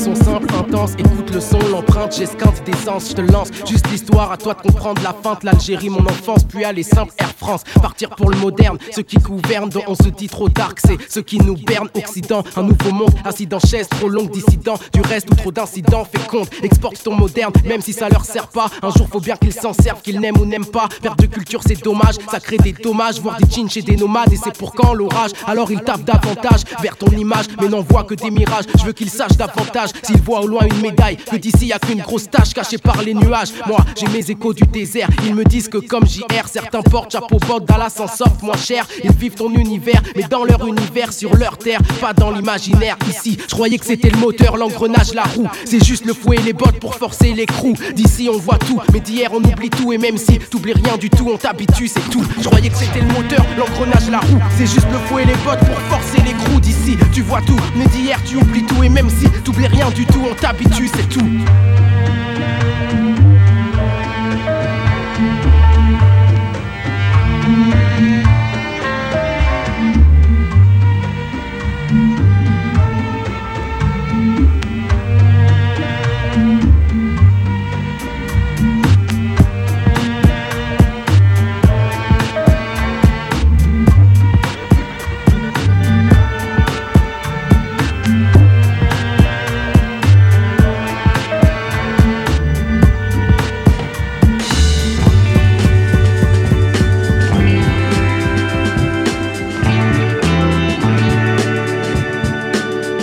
sont simples tente, j'esquinte des sens, je te lance. Juste l'histoire, à toi de comprendre la feinte. L'Algérie, mon enfance, puis aller simple Air France. Partir pour le moderne, ceux qui gouvernent, dont on se dit trop dark, c'est ceux qui nous bernent. Occident, un nouveau monde, assis dans chaise, trop longue dissident. Du reste ou trop d'incidents, fait compte. Exporte ton moderne, même si ça leur sert pas. Un jour, faut bien qu'ils s'en servent, qu'ils n'aiment ou n'aiment pas. Perte de culture, c'est dommage, ça crée des dommages. Voir des jeans chez des nomades, et c'est pour quand l'orage. Alors ils tapent davantage vers ton image, mais n'en voient que des mirages. Je veux qu'ils sachent davantage, s'ils voient au loin une médaille, que d'ici y a qu'une grosse tache cachée par les nuages. Moi, j'ai mes échos du désert, ils me disent que comme JR, certains portent chapeau bot, Dallas s'en sortent moins cher. Ils vivent ton univers, mais dans leur univers, sur leur terre, pas dans l'imaginaire. Ici, je croyais que c'était le moteur, l'engrenage, la roue. C'est juste le fouet et les bottes pour forcer l'écrou. D'ici, on voit tout, mais d'hier, on oublie tout. Et même si t'oublies rien du tout, on t'habitue, c'est tout. Je croyais que c'était le moteur, l'engrenage, la roue. C'est juste le fouet et les bottes pour forcer l'écrou. Tu oublies tout. Et même si t'oublies rien du tout, on t'habitue, c'est tout.